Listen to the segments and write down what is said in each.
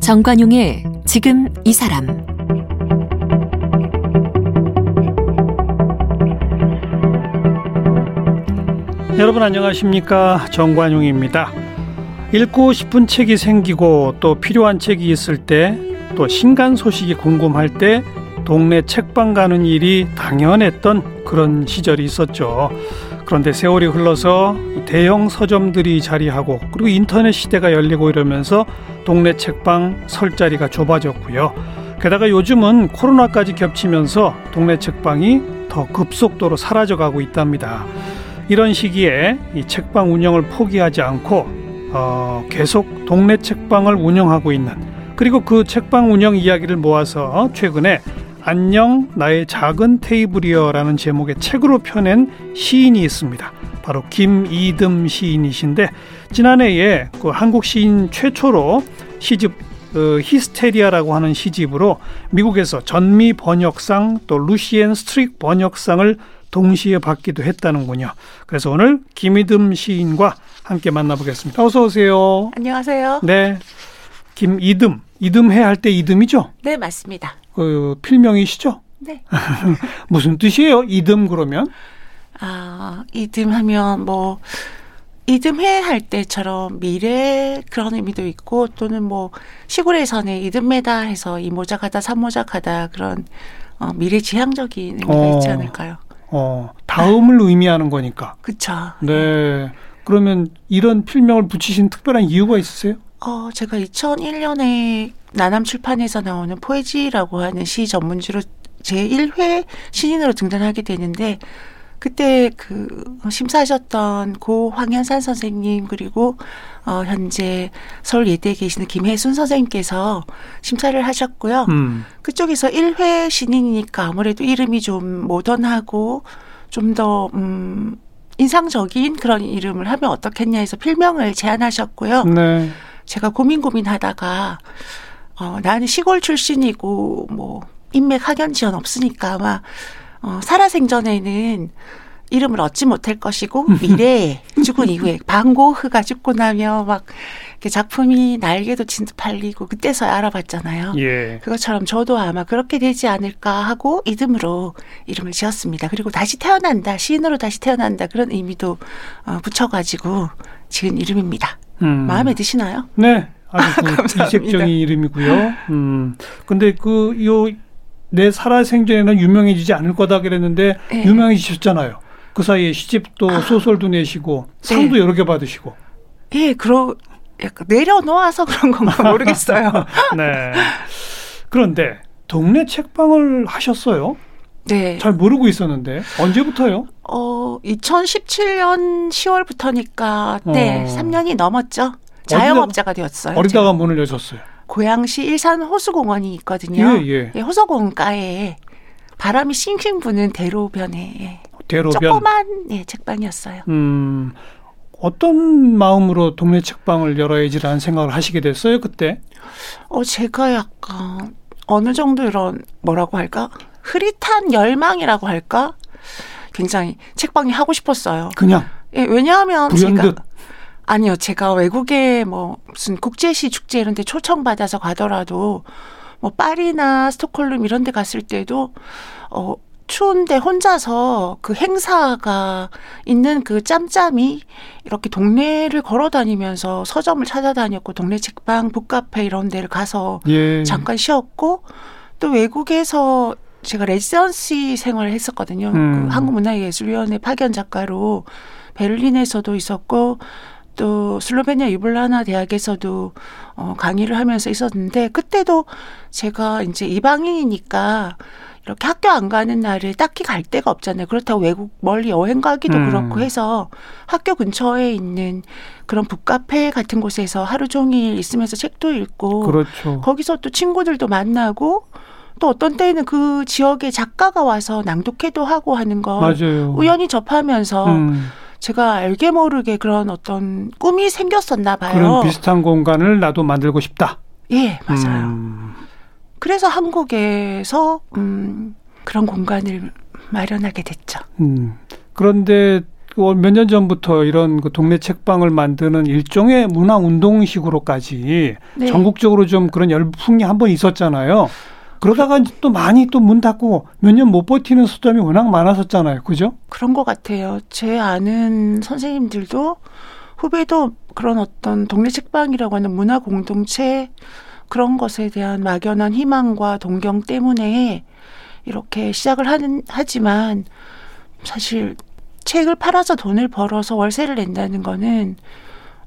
정관용의 지금 이 사람 여러분 안녕하십니까 정관용입니다. 읽고 싶은 책이 생기고 또 필요한 책이 있을 때 또 신간 소식이 궁금할 때 동네 책방 가는 일이 당연했던 그런 시절이 있었죠. 그런데 세월이 흘러서 대형 서점들이 자리하고 그리고 인터넷 시대가 열리고 이러면서 동네 책방 설 자리가 좁아졌고요. 게다가 요즘은 코로나까지 겹치면서 동네 책방이 더 급속도로 사라져가고 있답니다. 이런 시기에 이 책방 운영을 포기하지 않고 어, 계속 동네 책방을 운영하고 있는 그리고 그 책방 운영 이야기를 모아서 최근에 안녕 나의 작은 테이블이여라는 제목의 책으로 펴낸 시인이 있습니다. 바로 김이듬 시인이신데 지난해에 그 한국 시인 최초로 시집 어, 히스테리아라고 하는 시집으로 미국에서 전미 번역상 또 루시엔 스트릭 번역상을 동시에 받기도 했다는군요. 그래서 오늘 김이듬 시인과 함께 만나보겠습니다. 어서 오세요. 안녕하세요. 네. 김이듬. 이듬해 할 때 이듬이죠? 네, 맞습니다. 그 필명이시죠? 네. 무슨 뜻이에요? 이듬 그러면? 아, 이듬하면 뭐 이듬해 할 때처럼 미래 그런 의미도 있고 또는 뭐 시골에서는 이듬매다 해서 이모작하다 삼모작하다 그런 어, 미래 지향적인 의미가 어. 있지 않을까요? 어, 다음을 의미하는 거니까. 그쵸. 네. 그러면 이런 필명을 붙이신 특별한 이유가 있으세요? 어, 제가 2001년에 나남 출판에서 나오는 포에지라고 하는 시 전문지로 제1회 신인으로 등단하게 되는데 그때 그 심사하셨던 고 황현산 선생님 그리고 어 현재 서울 예대에 계시는 김혜순 선생님께서 심사를 하셨고요. 음. 그쪽에서 1회 신인이니까 아무래도 이름이 좀 모던하고 좀더 음, 인상적인 그런 이름을 하면 어떻겠냐 해서 필명을 제안하셨고요. 네. 제가 고민 고민하다가 어, 나는 시골 출신이고 뭐 인맥 학연 지원 없으니까 아마 어, 살아생전에는 이름을 얻지 못할 것이고 미래에 죽은 이후에 방고흐가 죽고 나면 막 이렇게 작품이 날개도 진듯 팔리고 그때서야 알아봤잖아요. 예. 그것처럼 저도 아마 그렇게 되지 않을까 하고 이름으로 이름을 지었습니다. 그리고 다시 태어난다, 시인으로 다시 태어난다 그런 의미도 어, 붙여가지고 지은 이름입니다. 음. 마음에 드시나요? 네. 아주 그 감사합니다. 이색적인 이름이고요. 음. 근데 그요 내 살아생전에는 유명해지지 않을 거다 그랬는데 네. 유명해지셨잖아요. 그 사이에 시집도 소설도 내시고 상도 네. 여러 개 받으시고. 예, 그러 약간 내려놓아서 그런 건가 모르겠어요. 네. 그런데 동네 책방을 하셨어요? 네. 잘 모르고 있었는데 언제부터요? 어, 2017년 10월부터니까 네, 어. 3년이 넘었죠. 자영업자가 되었어요. 어리다가 문을 여셨어요. 고양시 일산 호수공원이 있거든요. 예, 예. 호수공가에 바람이 싱싱 부는 대로변에 대로변. 조그만 예, 책방이었어요. 음. 어떤 마음으로 동네 책방을 열어야지라는 생각을 하시게 됐어요 그때? 어, 제가 약간 어느 정도 이런 뭐라고 할까? 흐릿한 열망이라고 할까? 굉장히 책방이 하고 싶었어요. 그냥 예, 왜냐하면 불현듯. 제가 아니요, 제가 외국에 뭐 무슨 국제시 축제 이런 데 초청받아서 가더라도 뭐 파리나 스톡홀름 이런 데 갔을 때도 어 추운데 혼자서 그 행사가 있는 그 짬짬이 이렇게 동네를 걸어 다니면서 서점을 찾아다녔고 동네 책방, 북카페 이런 데를 가서 예. 잠깐 쉬었고 또 외국에서 제가 레지던시 생활을 했었거든요. 음. 그 한국문화예술위원회 파견 작가로 베를린에서도 있었고 또 슬로베니아 유블라나 대학에서도 어, 강의를 하면서 있었는데 그때도 제가 이제 이방인이니까 이렇게 학교 안 가는 날에 딱히 갈 데가 없잖아요. 그렇다고 외국 멀리 여행 가기도 음. 그렇고 해서 학교 근처에 있는 그런 북카페 같은 곳에서 하루 종일 있으면서 책도 읽고 그렇죠. 거기서 또 친구들도 만나고 또 어떤 때는 그 지역의 작가가 와서 낭독회도 하고 하는 거 맞아요. 우연히 접하면서 음, 제가 알게 모르게 그런 어떤 꿈이 생겼었나 봐요. 그런 비슷한 공간을 나도 만들고 싶다. 예, 맞아요. 음, 그래서 한국에서 음 그런 공간을 마련하게 됐죠. 음. 그런데 몇 년 전부터 이런 그 동네 책방을 만드는 일종의 문화 운동식으로까지 네. 전국적으로 좀 그런 열풍이 한번 있었잖아요. 그러다가 이제 또 많이 또 문 닫고 몇 년 못 버티는 서점이 워낙 많았었잖아요. 그죠? 그런 것 같아요. 제 아는 선생님들도 후배도 그런 어떤 동네 책방이라고 하는 문화 공동체 그런 것에 대한 막연한 희망과 동경 때문에 이렇게 시작을 하는 하지만 사실 책을 팔아서 돈을 벌어서 월세를 낸다는 거는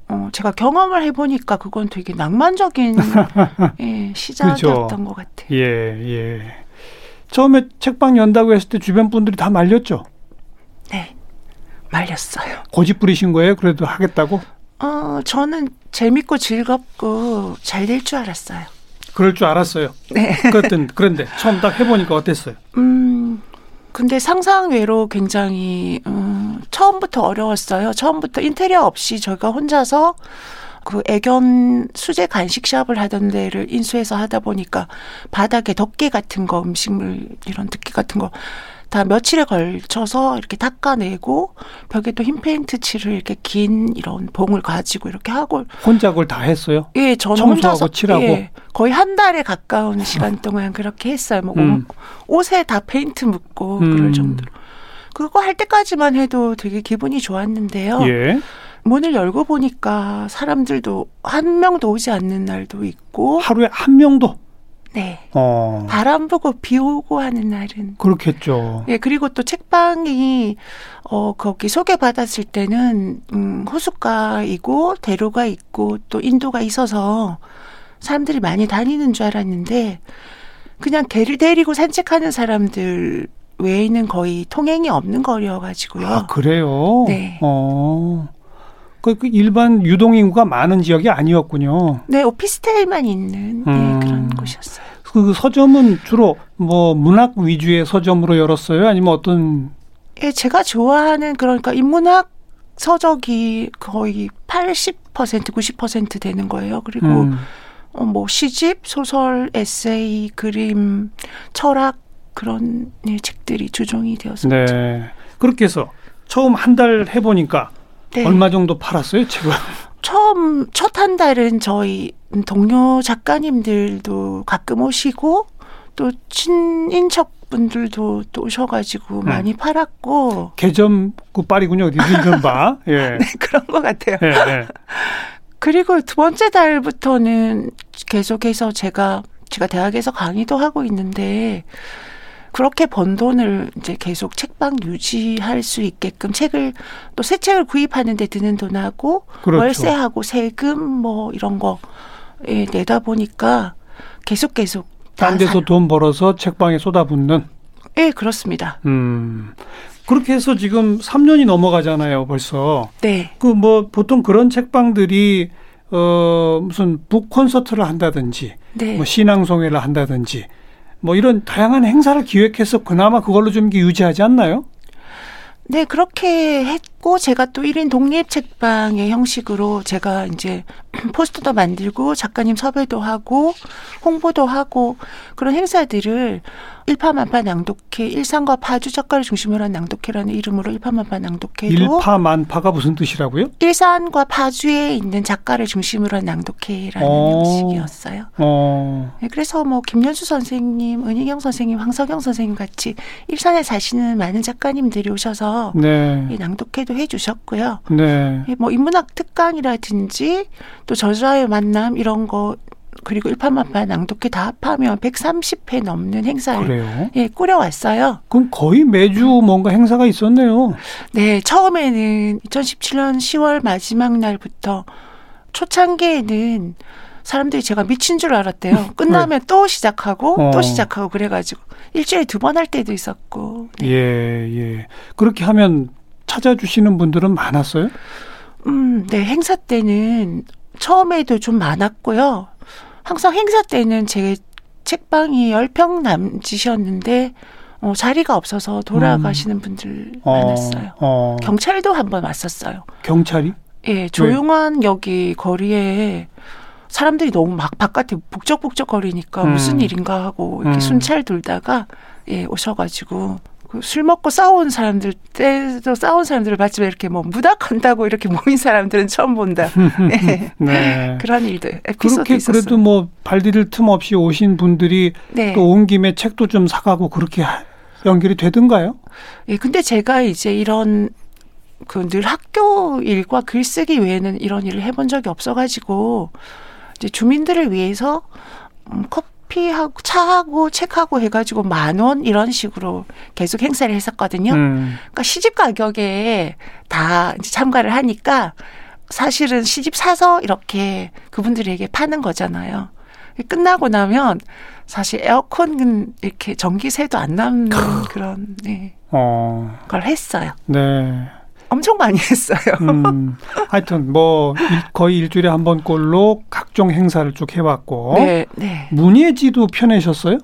어 제가 경험을 해보니까 그건 되게 낭만적인 예, 시작이었던 그죠. 것 같아요. 예, 예. 처음에 책방 연다고 했을 때 주변 분들이 다 말렸죠. 네, 말렸어요. 고집 부리신 거예요? 그래도 하겠다고? 어 저는 재밌고 즐겁고 잘 될 줄 알았어요. 그럴 줄 알았어요. 네. 그랬던 그런데 처음 딱 해보니까 어땠어요? 음, 근데 상상 외로 굉장히 음, 처음부터 어려웠어요. 처음부터 인테리어 없이 저희가 혼자서 그 애견 수제 간식샵을 하던 데를 인수해서 하다 보니까 바닥에 덮개 같은 거 음식물 이런 덮개 같은 거 다 며칠에 걸쳐서 이렇게 닦아내고 벽에 또 흰 페인트 칠을 이렇게 긴 이런 봉을 가지고 이렇게 하고 혼자 그걸 다 했어요? 예, 저는 청소하고 혼자서 칠하고? 예, 거의 한 달에 가까운 시간 동안 그렇게 했어요. 뭐 음. 옷에 다 페인트 묻고 음. 그럴 정도로. 그거 할 때까지만 해도 되게 기분이 좋았는데요. 예. 문을 열고 보니까 사람들도 한 명도 오지 않는 날도 있고, 하루에 한 명도. 네. 어. 바람 부고 비 오고 하는 날은. 그렇겠죠. 예, 그리고 또 책방이, 어, 거기 소개받았을 때는, 음, 호숫가이고, 대로가 있고, 또 인도가 있어서 사람들이 많이 다니는 줄 알았는데, 그냥 개를 데리고 산책하는 사람들 외에는 거의 통행이 없는 거리여 가지고요. 아 그래요? 네. 어. 그, 그 일반 유동 인구가 많은 지역이 아니었군요. 네, 오피스텔만 있는 음. 예, 그런 곳이었어요. 그 서점은 주로 뭐 문학 위주의 서점으로 열었어요? 아니면 어떤 예, 제가 좋아하는 그러니까 인문학 서적이 거의 80% 90% 되는 거예요. 그리고 음, 어, 뭐 시집, 소설, 에세이, 그림, 철학 그런 예, 책들이 주종이 되었었죠. 네. 그렇게 해서 처음 한 달 해보니까 네. 얼마 정도 팔았어요? 책을? 처음 첫 한 달은 저희 동료 작가님들도 가끔 오시고 또 친인척 분들도 또 오셔가지고 음. 많이 팔았고 개점 그 빨이군요. 어디 읽은 바. 예. 그런 것 같아요. 예, 예. 그리고 두 번째 달부터는 계속해서 제가 제가 대학에서 강의도 하고 있는데 그렇게 번 돈을 이제 계속 책방 유지할 수 있게끔 책을 또 새 책을 구입하는데 드는 돈하고 그렇죠. 월세하고 세금 뭐 이런 거 예, 내다 보니까 계속 계속 딴다 데서 살- 돈 벌어서 책방에 쏟아붓는. 예 그렇습니다. 음. 그렇게 해서 지금 3년이 넘어가잖아요, 벌써. 네. 그 뭐 보통 그런 책방들이 어 무슨 북 콘서트를 한다든지 네. 뭐 신앙송회를 한다든지 뭐 이런 다양한 행사를 기획해서 그나마 그걸로 좀 유지하지 않나요? 네, 그렇게 했 고, 제가 또 1인 독립 책방의 형식으로 제가 이제 포스터도 만들고, 작가님 섭외도 하고, 홍보도 하고, 그런 행사들을 일파만파 낭독회, 일산과 파주 작가를 중심으로 한 낭독회라는 이름으로 일파만파 낭독회도 일파만파가 무슨 뜻이라고요? 일산과 파주에 있는 작가를 중심으로 한 낭독회라는 어. 형식이었어요. 어. 네, 그래서 뭐 김연수 선생님, 은희경 선생님, 황석영 선생님 같이 일산에 사시는 많은 작가님들이 오셔서 네. 이 낭독회도 해주셨고요. 네. 예, 뭐 인문학 특강이라든지 또 저자의 만남 이런 거 그리고 일파만파 낭독회 다 합하면 130회 넘는 행사를 그래요? 예, 꾸려왔어요. 그럼 거의 매주 뭔가 행사가 있었네요. 네, 처음에는 2017년 10월 마지막 날부터 초창기에는 사람들이 제가 미친 줄 알았대요. 끝나면 또 시작하고 어. 또 시작하고 그래가지고 일주일에 두 번 할 때도 있었고. 네. 예, 예. 그렇게 하면 찾아주시는 분들은 많았어요? 음, 네, 행사 때는 처음에도 좀 많았고요. 항상 행사 때는 제 책방이 10평 남짓이었는데, 어, 자리가 없어서 돌아가시는 분들 많았어요. 어, 경찰도 한 번 왔었어요. 경찰이? 예, 조용한 여기 거리에 사람들이 너무 막 바깥에 북적북적 거리니까 음. 무슨 일인가 하고 이렇게 음. 순찰 돌다가 예, 오셔가지고 그 술 먹고 싸운 사람들 때도 싸운 사람들을 봤지만 이렇게 뭐 무닥한다고 이렇게 모인 사람들은 처음 본다. 네. 네. 그런 일도 에피소드 그렇게 있었어요. 그래도 뭐 발디딜 틈 없이 오신 분들이 네. 또온 김에 책도 좀 사가고 그렇게 하- 연결이 되던가요? 예, 근데 제가 이제 이런 그 늘 학교 일과 글쓰기 외에는 이런 일을 해본 적이 없어가지고 이제 주민들을 위해서 음, 커피하고 차하고 책하고 해가지고 만 원 이런 식으로 계속 행사를 했었거든요. 음. 그러니까 시집 가격에 다 이제 참가를 하니까 사실은 시집 사서 이렇게 그분들에게 파는 거잖아요. 끝나고 나면 사실 에어컨은 이렇게 전기세도 안 남는 그런 네, 어. 걸 했어요. 네. 엄청 많이 했어요. 음. 하여튼 뭐 일- 거의 일주일에 한 번꼴로 각종 행사를 쭉 해왔고 네, 네. 문예지도 펴내셨어요?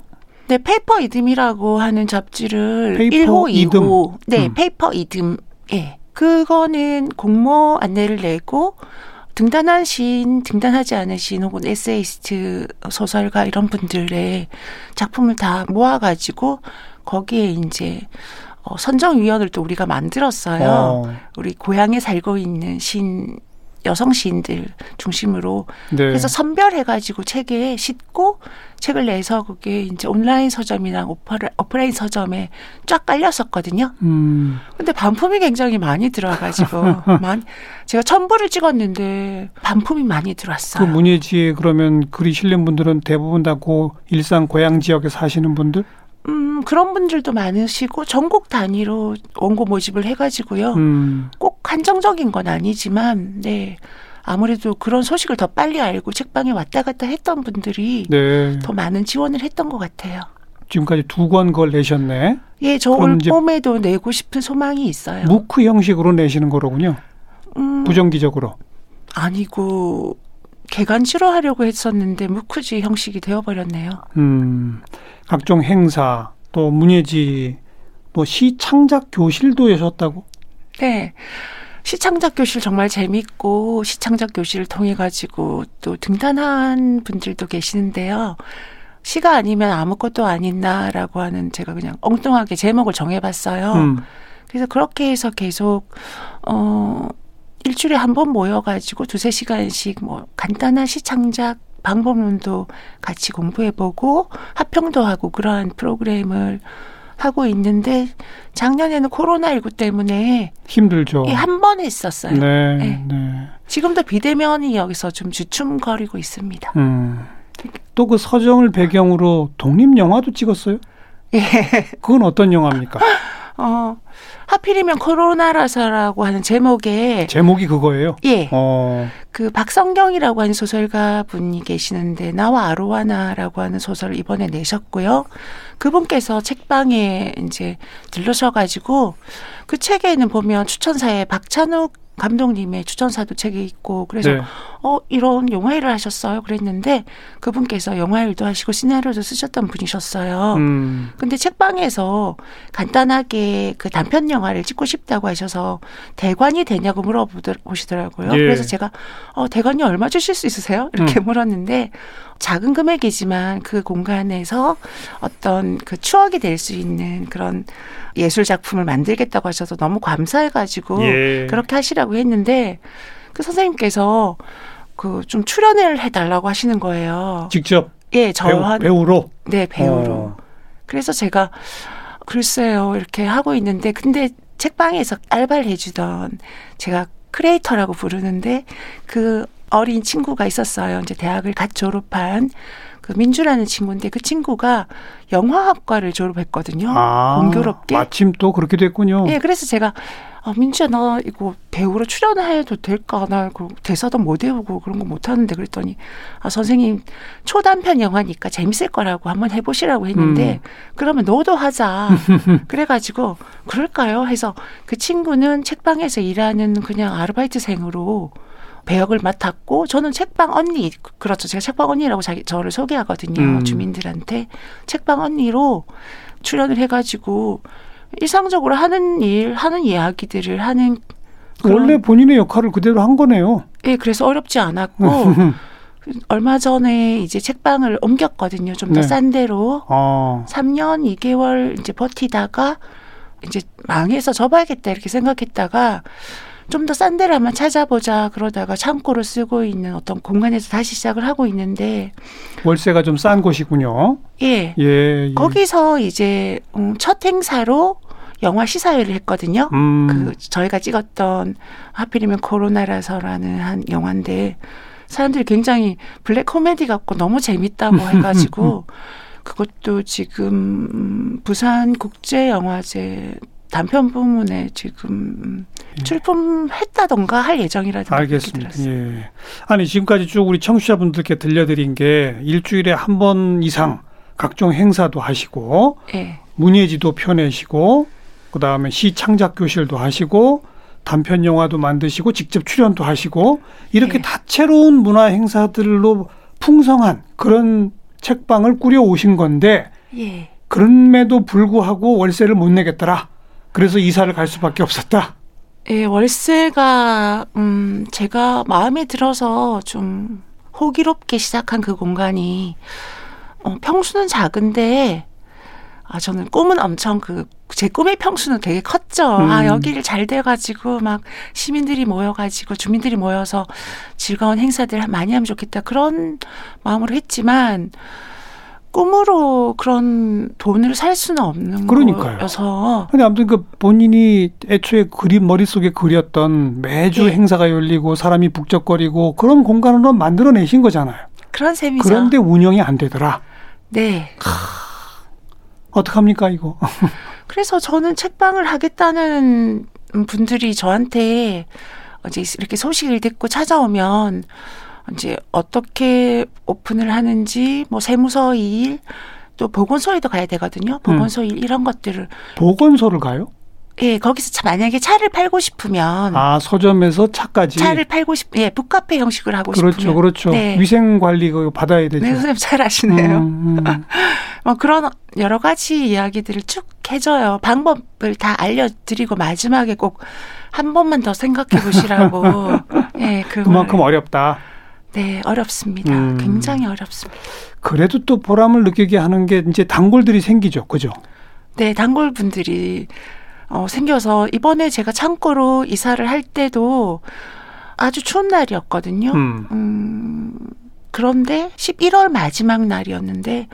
네, 페이퍼 이듬이라고 하는 잡지를 페이퍼 1호, 이듬. 2호. 네, 음. 페이퍼 이듬. 예. 그거는 공모 안내를 내고 등단한 시인, 등단하지 않은 시인 혹은 에세이스트, 소설가 이런 분들의 작품을 다 모아가지고 거기에 이제 어, 선정위원을 또 우리가 만들었어요. 어. 우리 고향에 살고 있는 시인, 여성 시인들 중심으로 네. 그래서 선별해가지고 책에 싣고 책을 내서 그게 이제 온라인 서점이나 오프라, 오프라인 서점에 쫙 깔렸었거든요. 음. 근데 반품이 굉장히 많이 들어와가지고 많이 제가 첨부를 찍었는데 반품이 많이 그 들어왔어요. 문예지에 그러면 글이 실린 분들은 대부분 다 고 일산 고향 지역에 사시는 분들? 음 그런 분들도 많으시고 전국 단위로 원고 모집을 해가지고요. 음. 꼭 한정적인 건 아니지만 네 아무래도 그런 소식을 더 빨리 알고 책방에 왔다 갔다 했던 분들이 네. 더 많은 지원을 했던 것 같아요. 지금까지 두 권 걸 내셨네. 예, 저 올 봄에도 내고 싶은 소망이 있어요. 무크 형식으로 내시는 거로군요. 음, 부정기적으로. 아니고 개간지로 하려고 했었는데 무크지 형식이 되어버렸네요. 음. 각종 행사 또 문예지 뭐 시창작 교실도 여셨다고. 네. 시창작 교실 정말 재밌고 시창작 교실을 통해 가지고 또 등단한 분들도 계시는데요. 시가 아니면 아무것도 아닌나라고 하는 제가 그냥 엉뚱하게 제목을 정해봤어요. 음. 그래서 그렇게 해서 계속 어 일주일에 한 번 모여가지고 두세 시간씩 뭐 간단한 시창작 방법론도 같이 공부해보고 합평도 하고 그러한 프로그램을 하고 있는데 작년에는 코로나19 때문에 힘들죠. 한번 했었어요. 네. 네. 네. 지금도 비대면이 여기서 좀 주춤거리고 있습니다. 음. 또 그 서정을 배경으로 독립 영화도 찍었어요? 예. 그건 어떤 영화입니까? 어, 하필이면 코로나라서라고 하는 제목에 제목이 그거예요. 예. 어. 그 박성경이라고 하는 소설가 분이 계시는데 나와 아로하나라고 하는 소설을 이번에 내셨고요. 그분께서 책방에 이제 들르셔가지고 그 책에는 보면 추천사에 박찬욱 감독님의 추천사도 책이 있고 그래서 네. 어 이런 영화 일을 하셨어요 그랬는데 그분께서 영화 일도 하시고 시나리오도 쓰셨던 분이셨어요. 음. 근데 책방에서 간단하게 그 단편 영화를 찍고 싶다고 하셔서 대관이 되냐고 물어보시더라고요. 예. 그래서 제가 어 대관이 얼마 주실 수 있으세요? 이렇게 음. 물었는데 작은 금액이지만 그 공간에서 어떤 그 추억이 될 수 있는 그런 예술 작품을 만들겠다고 하셔서 너무 감사해가지고 예. 그렇게 하시라고 했는데 그 선생님께서 그 좀 출연을 해달라고 하시는 거예요. 직접 예, 배우, 저한 배우로. 네 배우로. 어. 그래서 제가 글쎄요 이렇게 하고 있는데 근데 책방에서 알바를 해주던 제가 creator라고 부르는데 그 어린 친구가 있었어요. 이제 대학을 갓 졸업한 그 민주라는 친구인데 그 친구가 영화학과를 졸업했거든요. 아, 공교롭게. 마침 또 그렇게 됐군요. 예, 그래서 제가 아, 민주야 나 이거 배우로 출연해도 될까? 나그 대사도 못 외우고 그런 거 못 하는데 그랬더니 아 선생님 초단편 영화니까 재밌을 거라고 한번 해보시라고 했는데 음. 그러면 너도 하자. 그래가지고 그럴까요? 해서 그 친구는 책방에서 일하는 그냥 아르바이트생으로 배역을 맡았고 저는 책방 언니 그렇죠 제가 책방 언니라고 자기 저를 소개하거든요 음. 주민들한테 책방 언니로 출연을 해가지고 일상적으로 하는 일 하는 이야기들을 하는 원래 본인의 역할을 그대로 한 거네요. 예 그래서 어렵지 않았고 얼마 전에 이제 책방을 옮겼거든요. 좀더 네. 싼 데로. 어. 3년 2개월 이제 버티다가 이제 망해서 접어야겠다 이렇게 생각했다가 좀 더 싼 데를 한번 찾아보자 그러다가 창고를 쓰고 있는 어떤 공간에서 다시 시작을 하고 있는데 월세가 좀 싼 곳이군요. 예, 예. 예. 거기서 이제 음, 첫 행사로 영화 시사회를 했거든요. 음. 그 저희가 찍었던 하필이면 코로나라서라는 한 영화인데 사람들이 굉장히 블랙 코미디 같고 너무 재밌다고 해가지고 그것도 지금 음, 부산 국제 영화제 단편 부문에 지금 음, 출품했다던가 할 예정이라던가 그렇게 알겠습니다. 예. 아니 지금까지 쭉 우리 청취자분들께 들려드린 게 일주일에 한 번 이상 각종 행사도 하시고 예. 문예지도 펴내시고 그다음에 시 창작 교실도 하시고 단편 영화도 만드시고 직접 출연도 하시고 이렇게 네. 다채로운 문화 행사들로 풍성한 그런 책방을 꾸려 오신 건데 예. 그럼에도 불구하고 월세를 못 내겠더라. 그래서 이사를 갈 수밖에 없었다. 예, 월세가 음 제가 마음에 들어서 좀 호기롭게 시작한 그 공간이 어, 평수는 작은데 아 저는 꿈은 엄청 그 제 꿈의 평수는 되게 컸죠. 음. 아 여기를 잘 돼가지고 막 시민들이 모여가지고 주민들이 모여서 즐거운 행사들 많이 하면 좋겠다 그런 마음으로 했지만 꿈으로 그런 돈을 살 수는 없는 그러니까요. 거여서 근데 아무튼 그 본인이 애초에 그림 머릿속에 그렸던 매주 네. 행사가 열리고 사람이 북적거리고 그런 공간으로 만들어내신 거잖아요. 그런 셈이죠. 그런데 운영이 안 되더라. 네. 어떡합니까 이거? 그래서 저는 책방을 하겠다는 분들이 저한테 이제 이렇게 소식을 듣고 찾아오면 이제 어떻게 오픈을 하는지 뭐 세무서 일, 또 보건소에도 가야 되거든요. 보건소 일 이런 것들을 보건소를 가요? 예 거기서 차- 만약에 차를 팔고 싶으면 아 서점에서 차까지. 차를 팔고 싶, 예 북카페 형식을 하고 그렇죠, 싶으면 그렇죠. 네. 위생 관리 그거 받아야 되죠. 네 선생님 잘 아시네요. 음, 음. 뭐 그런 여러 가지 이야기들을 쭉 해줘요. 방법을 다 알려드리고 마지막에 꼭 한 번만 더 생각해 보시라고. 예, 그 그만큼 어렵다. 네 어렵습니다. 음. 굉장히 어렵습니다. 그래도 또 보람을 느끼게 하는 게 이제 단골들이 생기죠, 그죠? 네 단골 분들이 어, 생겨서 이번에 제가 창고로 이사를 할 때도 아주 추운 날이었거든요. 음. 음, 그런데 11월 마지막 날이었는데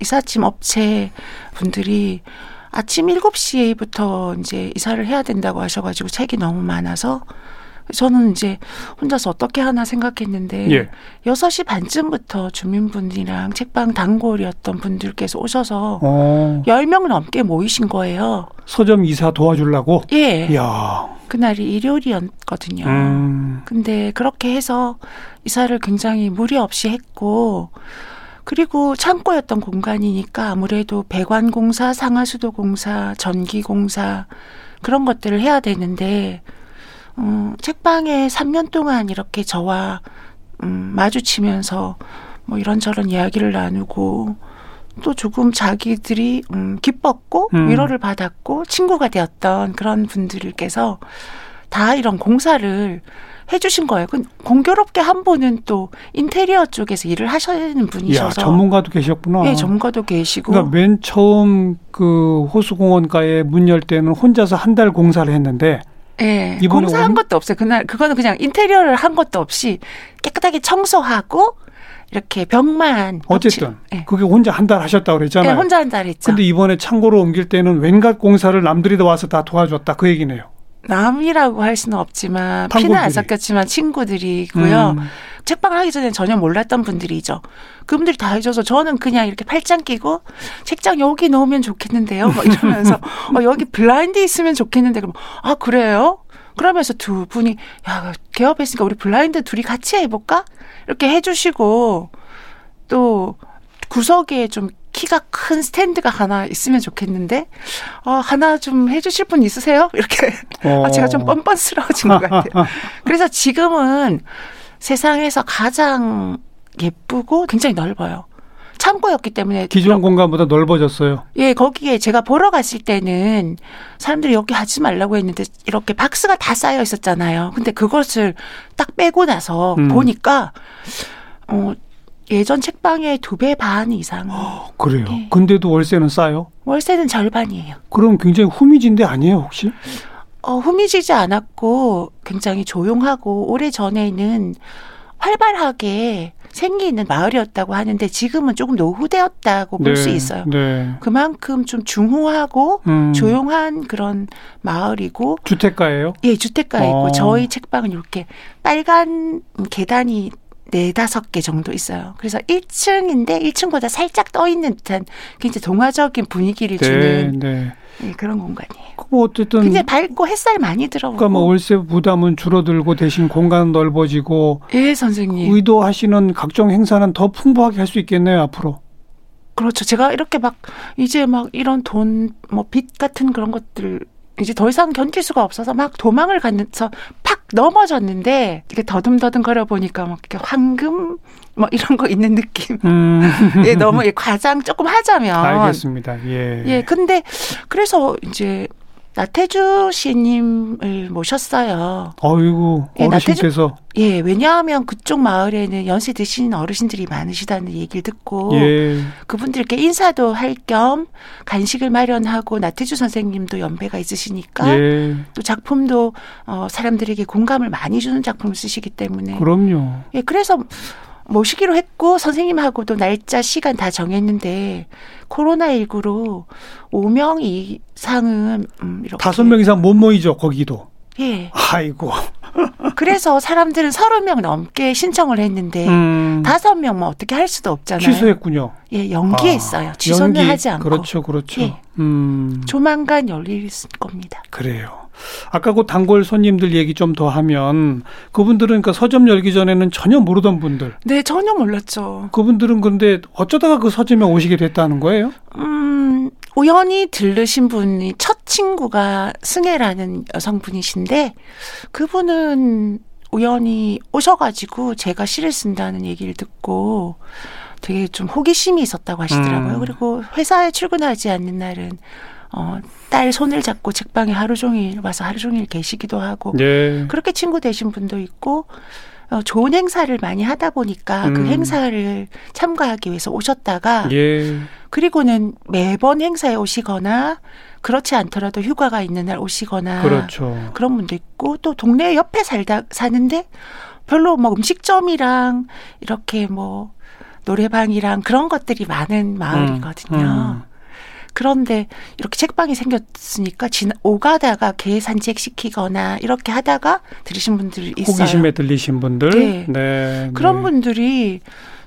이삿짐 업체 분들이 아침 7시부터 이제 이사를 해야 된다고 하셔가지고 책이 너무 많아서 저는 이제 혼자서 어떻게 하나 생각했는데 예. 6시 반쯤부터 주민분들이랑 책방 단골이었던 분들께서 오셔서 어, 10명 넘게 모이신 거예요. 서점 이사 도와주려고. 예. 이야. 그날이 일요일이었거든요. 음. 근데 그렇게 해서 이사를 굉장히 무리 없이 했고 그리고 창고였던 공간이니까 아무래도 배관공사, 상하수도공사, 전기공사 그런 것들을 해야 되는데 음, 책방에 3년 동안 이렇게 저와 음, 마주치면서 뭐 이런저런 이야기를 나누고 또 조금 자기들이 음, 기뻤고 음. 위로를 받았고 친구가 되었던 그런 분들께서 다 이런 공사를 해주신 거예요. 그 공교롭게 한 분은 또 인테리어 쪽에서 일을 하시는 분이셔서 전문가도 계셨구나. 예, 전문가도 계시고 그러니까 맨 처음 그 호수공원가에 문 열 때는 혼자서 한 달 공사를 했는데 예, 이번에 공사한 오늘- 것도 없어요. 그날 그거는 그냥 인테리어를 한 것도 없이 깨끗하게 청소하고 이렇게 벽만 어쨌든 예. 그게 혼자 한 달 하셨다고 예, 그랬잖아요. 혼자 한 달 했죠. 근데 이번에 창고로 옮길 때는 웬갓 공사를 남들이 다 와서 다 도와줬다 그 얘기네요. 남이라고 할 수는 없지만 피는 단골들이. 안 섞였지만 친구들이고요. 음. 책방을 하기 전에 전혀 몰랐던 분들이죠. 그분들이 다 해줘서 저는 그냥 이렇게 팔짱 끼고 책장 여기 넣으면 좋겠는데요. 뭐 이러면서 어, 여기 블라인드 있으면 좋겠는데 그럼 아 그래요? 그러면서 두 분이 야 개업했으니까 우리 블라인드 둘이 같이 해볼까? 이렇게 해주시고 또 구석에 좀 키가 큰 스탠드가 하나 있으면 좋겠는데 어, 하나 좀 해주실 분 있으세요? 이렇게 어. 아, 제가 좀 뻔뻔스러워진 것 같아요. 그래서 지금은 세상에서 가장 예쁘고 굉장히 넓어요. 창고였기 때문에 기존 공간보다 넓어졌어요. 예 거기에 제가 보러 갔을 때는 사람들이 여기 하지 말라고 했는데 이렇게 박스가 다 쌓여 있었잖아요. 근데 그것을 딱 빼고 나서 음. 보니까 어, 예전 책방의 두 배 반 이상. 그래요. 예. 근데도 월세는 싸요? 월세는 절반이에요. 그럼 굉장히 후미진데 아니에요, 혹시? 어, 후미지지 않았고 굉장히 조용하고 오래 전에는 활발하게 생기는 마을이었다고 하는데 지금은 조금 노후되었다고 볼수 있어요. 네. 그만큼 좀 중후하고 음, 조용한 그런 마을이고 주택가예요? 예 주택가 있고 어. 저희 책방은 이렇게 빨간 계단이 네다섯 개 정도 있어요. 그래서 1층인데 1층보다 살짝 떠 있는 듯한 굉장히 동화적인 분위기를 네, 주는 네. 예, 그런 공간이에요. 뭐 어쨌든 굉장히 밝고 햇살 많이 들어오고. 그러니까 뭐 월세 부담은 줄어들고 대신 공간 넓어지고 예, 선생님. 의도하시는 각종 행사는 더 풍부하게 할 수 있겠네요 앞으로. 그렇죠. 제가 이렇게 막 이제 막 이런 돈 뭐 빚 같은 그런 것들 이제 더 이상 견딜 수가 없어서 막 도망을 가면서 팍 넘어졌는데 이게 더듬더듬 걸어 보니까 막 이렇게 황금 뭐 이런 거 있는 느낌. 음, 예, 너무 예, 과장 조금 하자면. 알겠습니다. 예. 예, 근데 그래서 이제 나태주 씨님을 모셨어요. 어이구 예, 어르신께서 예, 왜냐하면 그쪽 마을에는 연세 드신 어르신들이 많으시다는 얘기를 듣고 예. 그분들께 인사도 할 겸 간식을 마련하고 나태주 선생님도 연배가 있으시니까 예. 또 작품도 어, 사람들에게 공감을 많이 주는 작품을 쓰시기 때문에 그럼요. 예, 그래서 모시기로 했고 선생님하고도 날짜 시간 다 정했는데 코로나19로 5명 이상은 음, 이렇게 다섯 명 이상 못 모이죠 거기도. 예. 아이고. 그래서 사람들은 30명 넘게 신청을 했는데 음, 다섯 명뭐 어떻게 할 수도 없잖아요. 취소했군요. 예, 연기했어요. 아, 취소는 연기. 하지 않고. 그렇죠, 그렇죠. 예. 음, 조만간 열릴 겁니다. 그래요. 아까 그 단골 손님들 얘기 좀 더 하면 그분들은 그러니까 서점 열기 전에는 전혀 모르던 분들. 네, 전혀 몰랐죠. 그분들은 근데 어쩌다가 그 서점에 오시게 됐다는 거예요? 음, 우연히 들르신 분이 첫 친구가 승혜라는 여성분이신데 그분은 우연히 오셔가지고 제가 시를 쓴다는 얘기를 듣고 되게 좀 호기심이 있었다고 하시더라고요. 음. 그리고 회사에 출근하지 않는 날은 어, 딸 손을 잡고 책방에 하루 종일 와서 하루 종일 계시기도 하고 예. 그렇게 친구 되신 분도 있고 어, 좋은 행사를 많이 하다 보니까 그 음. 행사를 참가하기 위해서 오셨다가 예. 그리고는 매번 행사에 오시거나 그렇지 않더라도 휴가가 있는 날 오시거나 그렇죠. 그런 분도 있고 또 동네 옆에 살다 사는데 별로 뭐 음식점이랑 이렇게 뭐 노래방이랑 그런 것들이 많은 마을이거든요. 음. 그런데 이렇게 책방이 생겼으니까 지나 오가다가 개 산책 시키거나 이렇게 하다가 들으신 분들이 있어요. 호기심에 들리신 분들. 네. 네. 그런 네. 분들이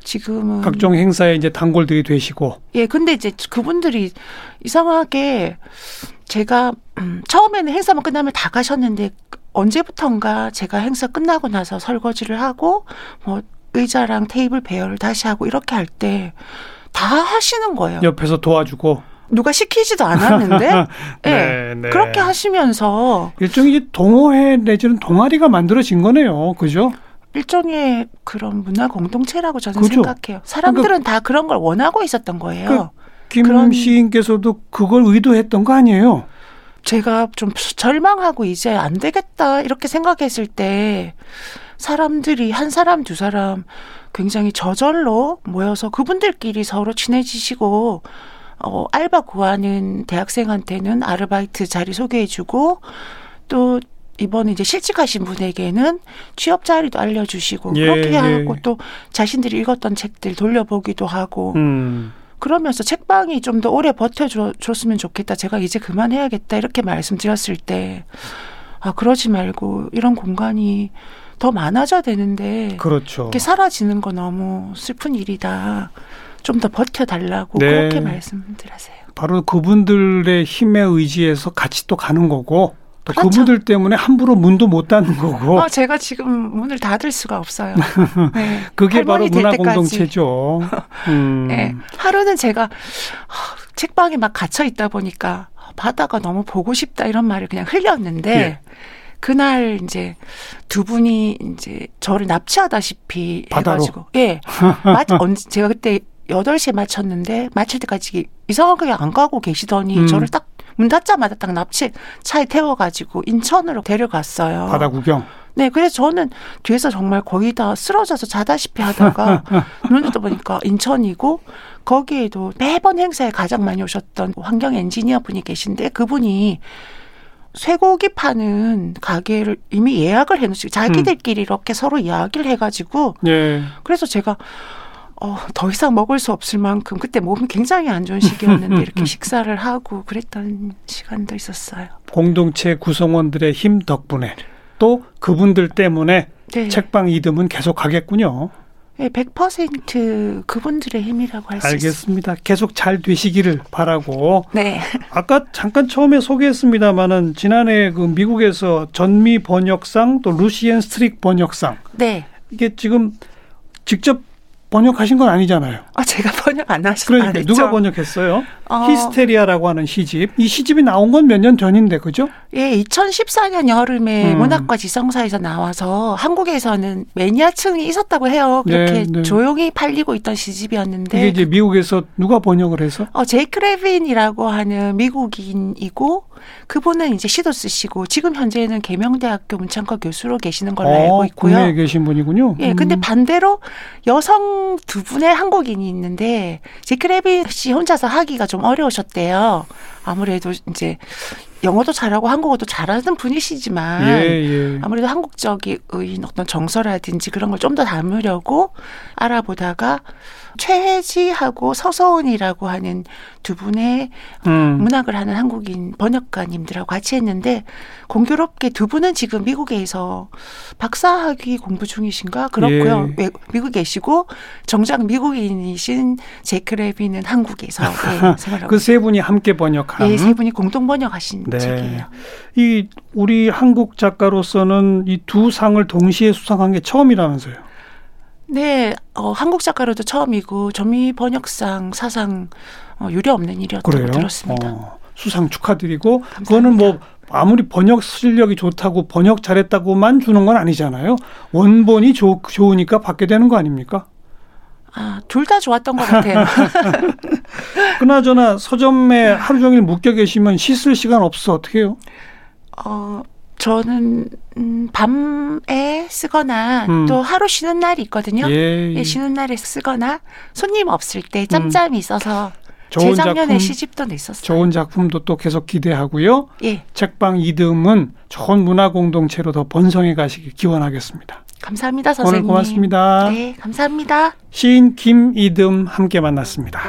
지금은 각종 행사에 이제 단골들이 되시고. 예, 근데 이제 그분들이 이상하게 제가 음, 처음에는 행사만 끝나면 다 가셨는데 언제부턴가 제가 행사 끝나고 나서 설거지를 하고 뭐 의자랑 테이블 배열을 다시 하고 이렇게 할 때 다 하시는 거예요. 옆에서 도와주고. 누가 시키지도 않았는데 예. 네, 네. 그렇게 하시면서 일종의 동호회 내지는 동아리가 만들어진 거네요. 그죠? 일종의 그런 문화 공동체라고 저는 그죠. 생각해요. 사람들은 다 그런 걸 원하고 있었던 거예요. 김 그런- 시인께서도 그걸 의도했던 거 아니에요? 제가 좀 절망하고 이제 안 되겠다 이렇게 생각했을 때 사람들이 한 사람 두 사람 굉장히 저절로 모여서 그분들끼리 서로 친해지시고 어 알바 구하는 대학생한테는 아르바이트 자리 소개해주고 또 이번에 이제 실직하신 분에게는 취업 자리도 알려주시고 예, 그렇게 예. 하고 또 자신들이 읽었던 책들 돌려보기도 하고 음. 그러면서 책방이 좀 더 오래 버텨줬으면 좋겠다. 제가 이제 그만해야겠다. 이렇게 말씀드렸을 때, 아, 그러지 말고 이런 공간이 더 많아져야 되는데, 그렇죠. 이렇게 사라지는 거 너무 슬픈 일이다. 좀 더 버텨달라고 네. 그렇게 말씀들 하세요. 바로 그분들의 힘에 의지해서 같이 또 가는 거고 또 그렇죠. 그분들 때문에 함부로 문도 못 닫는 거고 아, 제가 지금 문을 닫을 수가 없어요. 네. 그게 바로 문화. 공동체죠. 음. 네. 하루는 제가 하, 책방에 막 갇혀 있다 보니까 바다가 너무 보고 싶다 이런 말을 그냥 흘렸는데 예. 그날 이제 두 분이 이제 저를 납치하다시피 바다로? 해가지고 예. 맞, 언제 제가 그때 8시에 마쳤는데 마칠 때까지 이상하게 안 가고 계시더니 음. 저를 딱 문 닫자마자 딱 납치 차에 태워가지고 인천으로 데려갔어요. 바다 구경. 네, 그래서 저는 뒤에서 정말 거의 다 쓰러져서 자다시피 하다가 눈을 떠보니까 인천이고 거기에도 매번 행사에 가장 많이 오셨던 환경 엔지니어 분이 계신데 그분이 쇠고기 파는 가게를 이미 예약을 해놓으시고 자기들끼리 이렇게 서로 이야기를 해가지고 예. 그래서 제가 어, 더 이상 먹을 수 없을 만큼 그때 몸이 굉장히 안 좋은 시기였는데 이렇게 식사를 하고 그랬던 시간도 있었어요. 공동체 구성원들의 힘 덕분에 또 그분들 때문에 네. 책방 이듬은 계속 가겠군요. 네, 100% 그분들의 힘이라고 할 수 있습니다. 알겠습니다. 계속 잘 되시기를 바라고 네. 아까 잠깐 처음에 소개했습니다마는 지난해 그 미국에서 전미 번역상 또 루시엔 스트릭 번역상 네. 이게 지금 직접 번역하신 건 아니잖아요. 아, 제가 번역 안 하셨 그러니까 안? 누가 번역했어요? 어, 히스테리아라고 하는 시집. 이 시집이 나온 건 몇 년 전인데 그죠? 예, 2014년 여름에 음. 문학과 지성사에서 나와서 한국에서는 매니아층이 있었다고 해요. 그렇게 네, 네. 조용히 팔리고 있던 시집이었는데 이게 이제 미국에서 누가 번역을 해서 어, 제이크 레빈이라고 하는 미국인이고 그분은 이제 시도 쓰시고 지금 현재는 계명대학교 문창과 교수로 계시는 걸로 알고 있고요. 어, 국내에 계신 분이군요. 예, 근데 음. 반대로 여성 두 분의 한국인이 있는데 제이크 레빈 씨 혼자서 하기가 좀 어려우셨대요. 아무래도 이제 영어도 잘하고 한국어도 잘하는 분이시지만 예, 예. 아무래도 한국적인 어떤 정서라든지 그런 걸 좀 더 담으려고 알아보다가 최혜지하고 서서은이라고 하는 두 분의 음. 문학을 하는 한국인 번역가님들하고 같이 했는데 공교롭게 두 분은 지금 미국에서 박사학위 공부 중이신가 그렇고요. 예. 외- 미국에 계시고 정작 미국인이신 제크 레비는 한국에서 네, 생활하고 그 세 분이 함께 번역한 예, 세 분이 공동 번역하신 네. 책이에요. 이 우리 한국 작가로서는 이 두 상을 동시에 수상한 게 처음이라면서요. 네, 어, 한국 작가로도 처음이고 전미 번역상 사상 어, 유례 없는 일이었다고 그래요? 들었습니다. 어, 수상 축하드리고 감사합니다. 그거는 뭐 아무리 번역 실력이 좋다고 번역 잘했다고만 주는 건 아니잖아요. 원본이 좋, 좋으니까 받게 되는 거 아닙니까? 아, 둘 다 좋았던 것 같아요. 그나저나 서점에 하루 종일 묶여 계시면 씻을 시간 없어 어떻게 해요? 어, 저는 음, 밤에 쓰거나 음. 또 하루 쉬는 날이 있거든요. 예, 예, 예. 쉬는 날에 쓰거나 손님 없을 때 짬짬이 있어서 좋은 재작년에 작품, 시집도 냈었어요. 좋은 작품도 또 계속 기대하고요. 예, 책방 이듬은 좋은 문화 공동체로 더 번성해 가시길 기원하겠습니다. 감사합니다, 선생님. 오늘 고맙습니다. 네, 감사합니다. 시인 김이듬 함께 만났습니다.